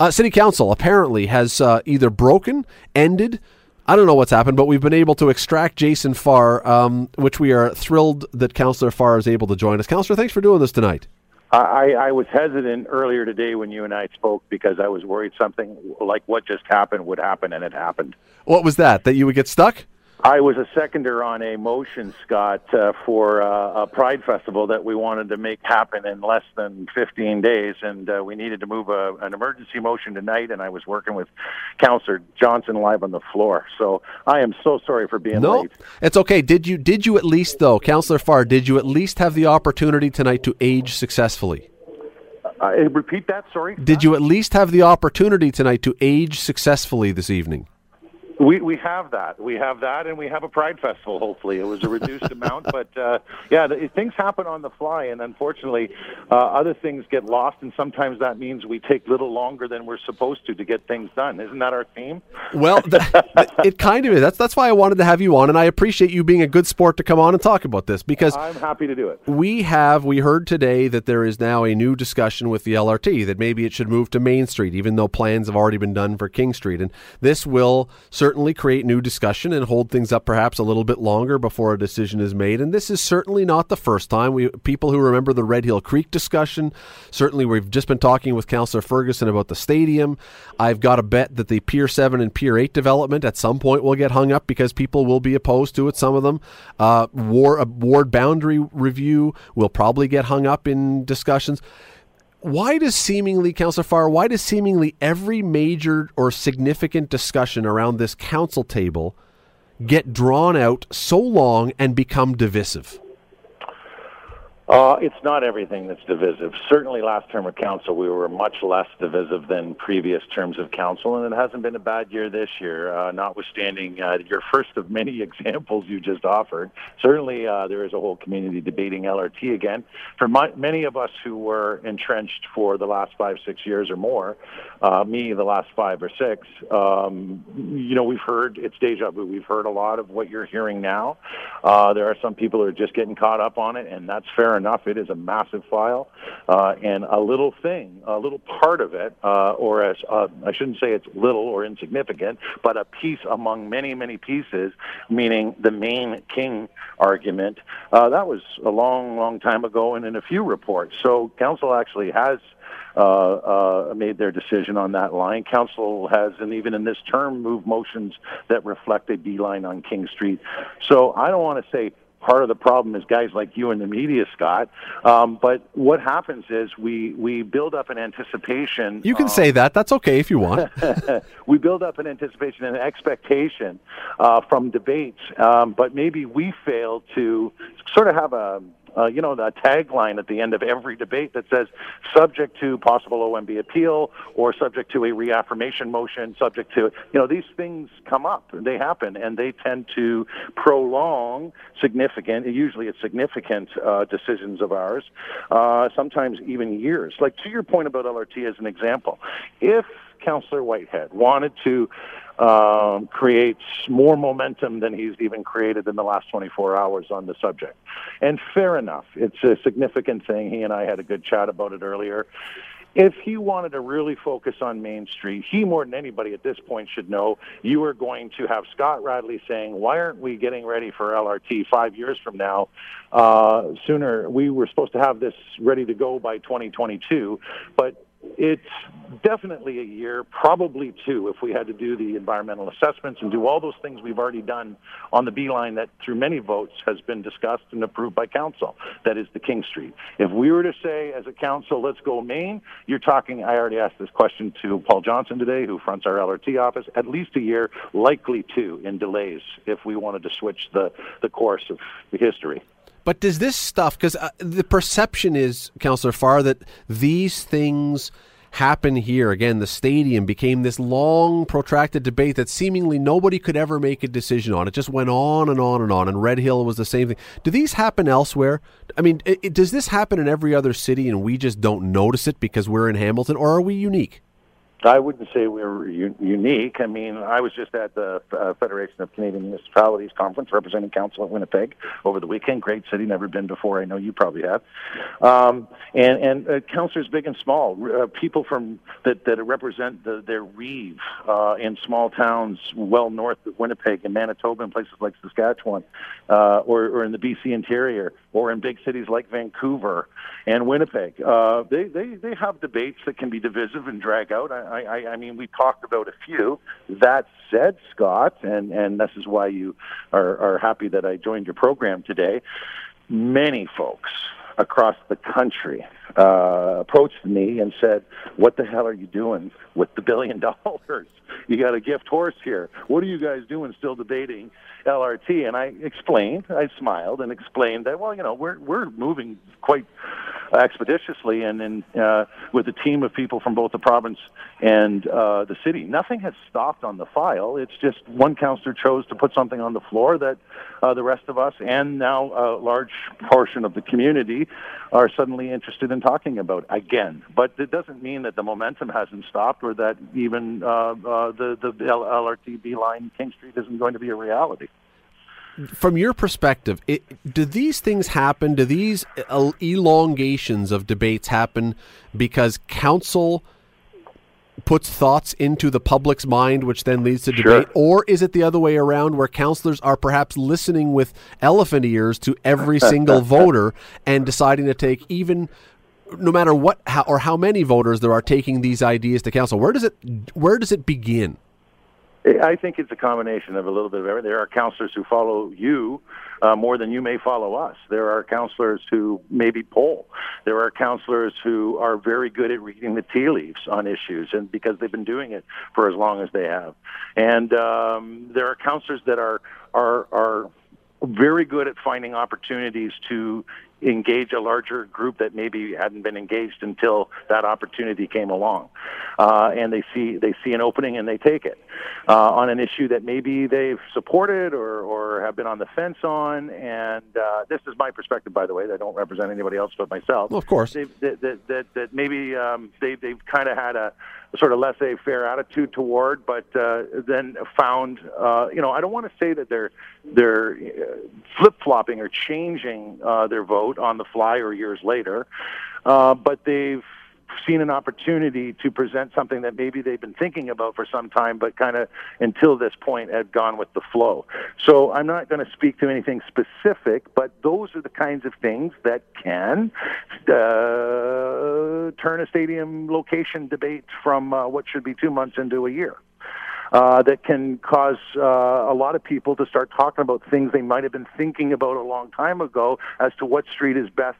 Uh, City Council apparently has uh, either broken, ended. I don't know what's happened, but we've been able to extract Jason Farr, um, which we are thrilled that Councillor Farr is able to join us. Councillor, thanks for doing this tonight. I, I was hesitant earlier today when you and I spoke because I was worried something like what just happened would happen, and it happened. What was that? That you would get stuck? I was a seconder on a motion, Scott, uh, for uh, a Pride Festival that we wanted to make happen in less than 15 days, and uh, we needed to move a, an emergency motion tonight. And I was working with Councillor Johnson live on the floor, so I am so sorry for being no, late. it's okay. Did you did you at least though, Councillor Farr? Did you at least have the opportunity tonight to age successfully? Uh, repeat that. Sorry. Did you at least have the opportunity tonight to age successfully this evening? We we have that. We have that, and we have a Pride Festival. Hopefully, it was a reduced amount, but uh, yeah, the, things happen on the fly, and unfortunately, uh, other things get lost, and sometimes that means we take little longer than we're supposed to to get things done. Isn't that our theme? Well, it kind of is. That's that's why I wanted to have you on, and I appreciate you being a good sport to come on and talk about this because I'm happy to do it. We have we heard today that there is now a new discussion with the LRT that maybe it should move to Main Street, even though plans have already been done for King Street, and this will certainly certainly create new discussion and hold things up perhaps a little bit longer before a decision is made. And this is certainly not the first time. We people who remember the Red Hill Creek discussion. Certainly, we've just been talking with Councillor Ferguson about the stadium. I've got a bet that the Pier Seven and Pier Eight development at some point will get hung up because people will be opposed to it. Some of them, uh, war, ward boundary review will probably get hung up in discussions why does seemingly, Councillor Farr, why does seemingly every major or significant discussion around this council table get drawn out so long and become divisive? Uh, it's not everything that's divisive. Certainly, last term of council, we were much less divisive than previous terms of council, and it hasn't been a bad year this year, uh, notwithstanding uh, your first of many examples you just offered. Certainly, uh, there is a whole community debating LRT again. For my, many of us who were entrenched for the last five, six years or more, uh, me the last five or six, um, you know, we've heard it's deja vu. We've heard a lot of what you're hearing now. Uh, there are some people who are just getting caught up on it, and that's fair enough. It is a massive file, uh, and a little thing, a little part of it, uh, or as uh, I shouldn't say it's little or insignificant, but a piece among many, many pieces, meaning the main king argument. Uh, that was a long, long time ago, and in a few reports. So council actually has. Uh, uh, made their decision on that line. Council has, and even in this term, moved motions that reflect a B-Line on King Street. So I don't want to say part of the problem is guys like you in the media, Scott. Um, but what happens is we we build up an anticipation. You can um, say that. That's okay if you want. we build up an anticipation and an expectation uh, from debates, um, but maybe we fail to sort of have a uh, you know, the tagline at the end of every debate that says, subject to possible OMB appeal or subject to a reaffirmation motion, subject to, you know, these things come up, they happen, and they tend to prolong significant, usually it's significant uh, decisions of ours, uh, sometimes even years. Like to your point about LRT as an example, if Councillor Whitehead wanted to um, creates more momentum than he's even created in the last 24 hours on the subject. And fair enough, it's a significant thing. He and I had a good chat about it earlier. If he wanted to really focus on Main Street, he more than anybody at this point should know you are going to have Scott Radley saying, Why aren't we getting ready for LRT five years from now? Uh, sooner, we were supposed to have this ready to go by 2022, but it's definitely a year, probably two, if we had to do the environmental assessments and do all those things we've already done on the B-Line that through many votes has been discussed and approved by council. That is the King Street. If we were to say as a council, let's go Main, you're talking, I already asked this question to Paul Johnson today, who fronts our LRT office, at least a year, likely two in delays if we wanted to switch the, the course of history. But does this stuff, because uh, the perception is, Councillor Farr, that these things happen here. Again, the stadium became this long, protracted debate that seemingly nobody could ever make a decision on. It just went on and on and on. And Red Hill was the same thing. Do these happen elsewhere? I mean, it, does this happen in every other city and we just don't notice it because we're in Hamilton, or are we unique? I wouldn't say we were u- unique. I mean, I was just at the uh, Federation of Canadian Municipalities conference representing council at Winnipeg over the weekend. Great city, never been before. I know you probably have. Um, and and uh, councillors big and small, uh, people from that that represent the, their reeve uh, in small towns well north of Winnipeg and Manitoba and places like Saskatchewan, uh, or, or in the BC interior, or in big cities like Vancouver and Winnipeg. Uh, they they they have debates that can be divisive and drag out. I, I, I mean, we talked about a few. That said, Scott, and, and this is why you are, are happy that I joined your program today, many folks across the country uh, approached me and said, What the hell are you doing with the billion dollars? You got a gift horse here. What are you guys doing still debating LRT? And I explained, I smiled and explained that, well, you know, we're, we're moving quite expeditiously and, and uh, with a team of people from both the province and uh, the city. Nothing has stopped on the file. It's just one councillor chose to put something on the floor that uh, the rest of us and now a large portion of the community are suddenly interested in talking about again. But it doesn't mean that the momentum hasn't stopped or that even uh, uh, the, the LRT line King Street isn't going to be a reality from your perspective, it, do these things happen? Do these elongations of debates happen because council puts thoughts into the public's mind, which then leads to debate? Sure. Or is it the other way around where councillors are perhaps listening with elephant ears to every single voter and deciding to take even no matter what how, or how many voters there are taking these ideas to council where does it where does it begin I think it's a combination of a little bit of everything. There are councillors who follow you uh, more than you may follow us. There are councillors who maybe poll. There are councillors who are very good at reading the tea leaves on issues, and because they've been doing it for as long as they have. And um, there are councillors that are are are very good at finding opportunities to engage a larger group that maybe hadn't been engaged until that opportunity came along, uh, and they see they see an opening and they take it uh, on an issue that maybe they've supported or, or have been on the fence on. And uh, this is my perspective, by the way. I don't represent anybody else but myself. Well, of course, that, that, that, that maybe um, they they've kind of had a sort of laissez-faire attitude toward, but uh, then found, uh, you know, I don't want to say that they're they're uh, flip-flopping or changing uh, their vote on the fly or years later, uh, but they've seen an opportunity to present something that maybe they've been thinking about for some time, but kind of until this point had gone with the flow. So I'm not going to speak to anything specific, but those are the kinds of things that can uh, turn a stadium location debate from uh, what should be two months into a year uh, that can cause uh, a lot of people to start talking about things they might have been thinking about a long time ago as to what street is best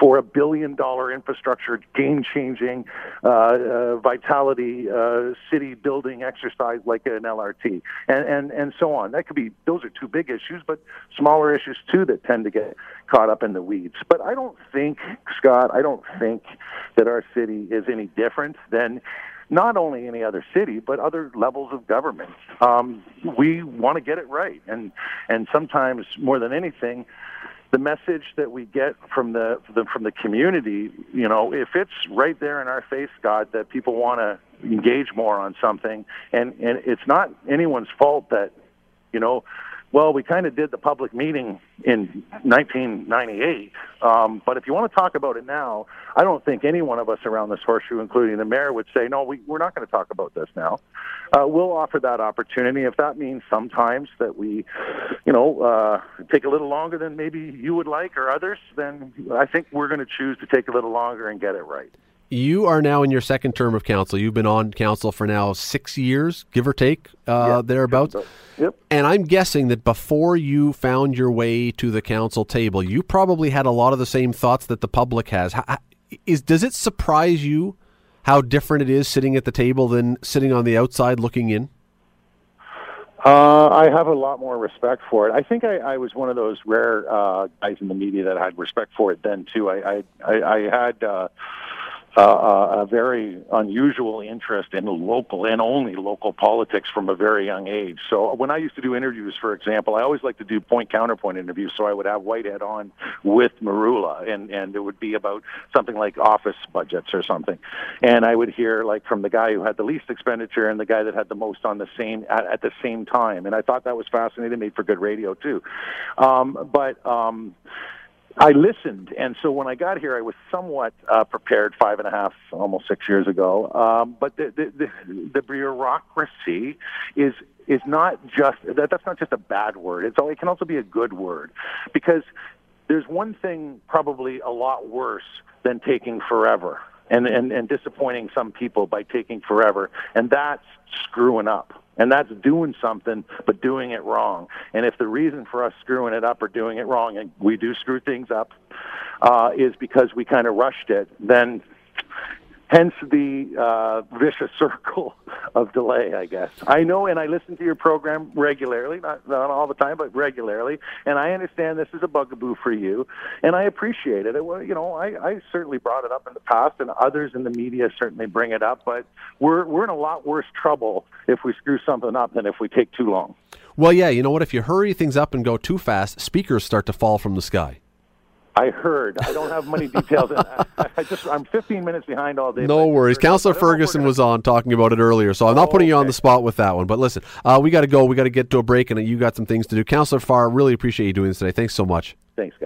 for a billion dollar infrastructure, game changing, uh, uh, vitality, uh, city building exercise like an LRT, and, and, and so on. That could be, those are two big issues, but smaller issues too that tend to get caught up in the weeds. But I don't think, Scott, I don't think that our city is any different than not only any other city but other levels of government. Um, we want to get it right, and and sometimes more than anything, the message that we get from the, the from the community, you know, if it's right there in our face, God, that people want to engage more on something, and and it's not anyone's fault that, you know, well, we kind of did the public meeting in 1998, um, but if you want to talk about it now, I don't think any one of us around this horseshoe, including the mayor, would say, no, we, we're not going to talk about this now. Uh, we'll offer that opportunity. If that means sometimes that we, you know, uh, take a little longer than maybe you would like or others, then I think we're going to choose to take a little longer and get it right you are now in your second term of council. You've been on council for now six years, give or take, uh, yep. thereabouts. Yep. And I'm guessing that before you found your way to the council table, you probably had a lot of the same thoughts that the public has. How, is does it surprise you how different it is sitting at the table than sitting on the outside looking in? Uh, I have a lot more respect for it. I think I, I was one of those rare uh, guys in the media that had respect for it then too. I I, I, I had. Uh, uh, a very unusual interest in local and only local politics from a very young age. So when I used to do interviews, for example, I always like to do point counterpoint interviews. So I would have Whitehead on with Merulla, and and it would be about something like office budgets or something, and I would hear like from the guy who had the least expenditure and the guy that had the most on the same at, at the same time, and I thought that was fascinating. Made for good radio too, um, but. Um, I listened, and so when I got here, I was somewhat uh, prepared five and a half, almost six years ago. Um, but the, the, the, the bureaucracy is is not just that. That's not just a bad word. It's all, it can also be a good word, because there's one thing probably a lot worse than taking forever and, and, and disappointing some people by taking forever, and that's screwing up and that's doing something but doing it wrong. And if the reason for us screwing it up or doing it wrong, and we do screw things up, uh, is because we kind of rushed it, then hence the uh, vicious circle of delay, I guess. I know, and I listen to your program regularly, not, not all the time, but regularly, and I understand this is a bugaboo for you, and I appreciate it. it you know, I, I certainly brought it up in the past, and others in the media certainly bring it up, but we're, we're in a lot worse trouble if we screw something up than if we take too long. Well, yeah, you know what? If you hurry things up and go too fast, speakers start to fall from the sky. I heard. I don't have many details. I, I, just I'm 15 minutes behind all day. No worries. Councillor Ferguson gonna... was on talking about it earlier, so I'm not putting you on the spot with that one. But listen, uh, we got to go. We got to get to a break, and you got some things to do. Councillor Farr, really appreciate you doing this today. Thanks so much. Thanks, guys.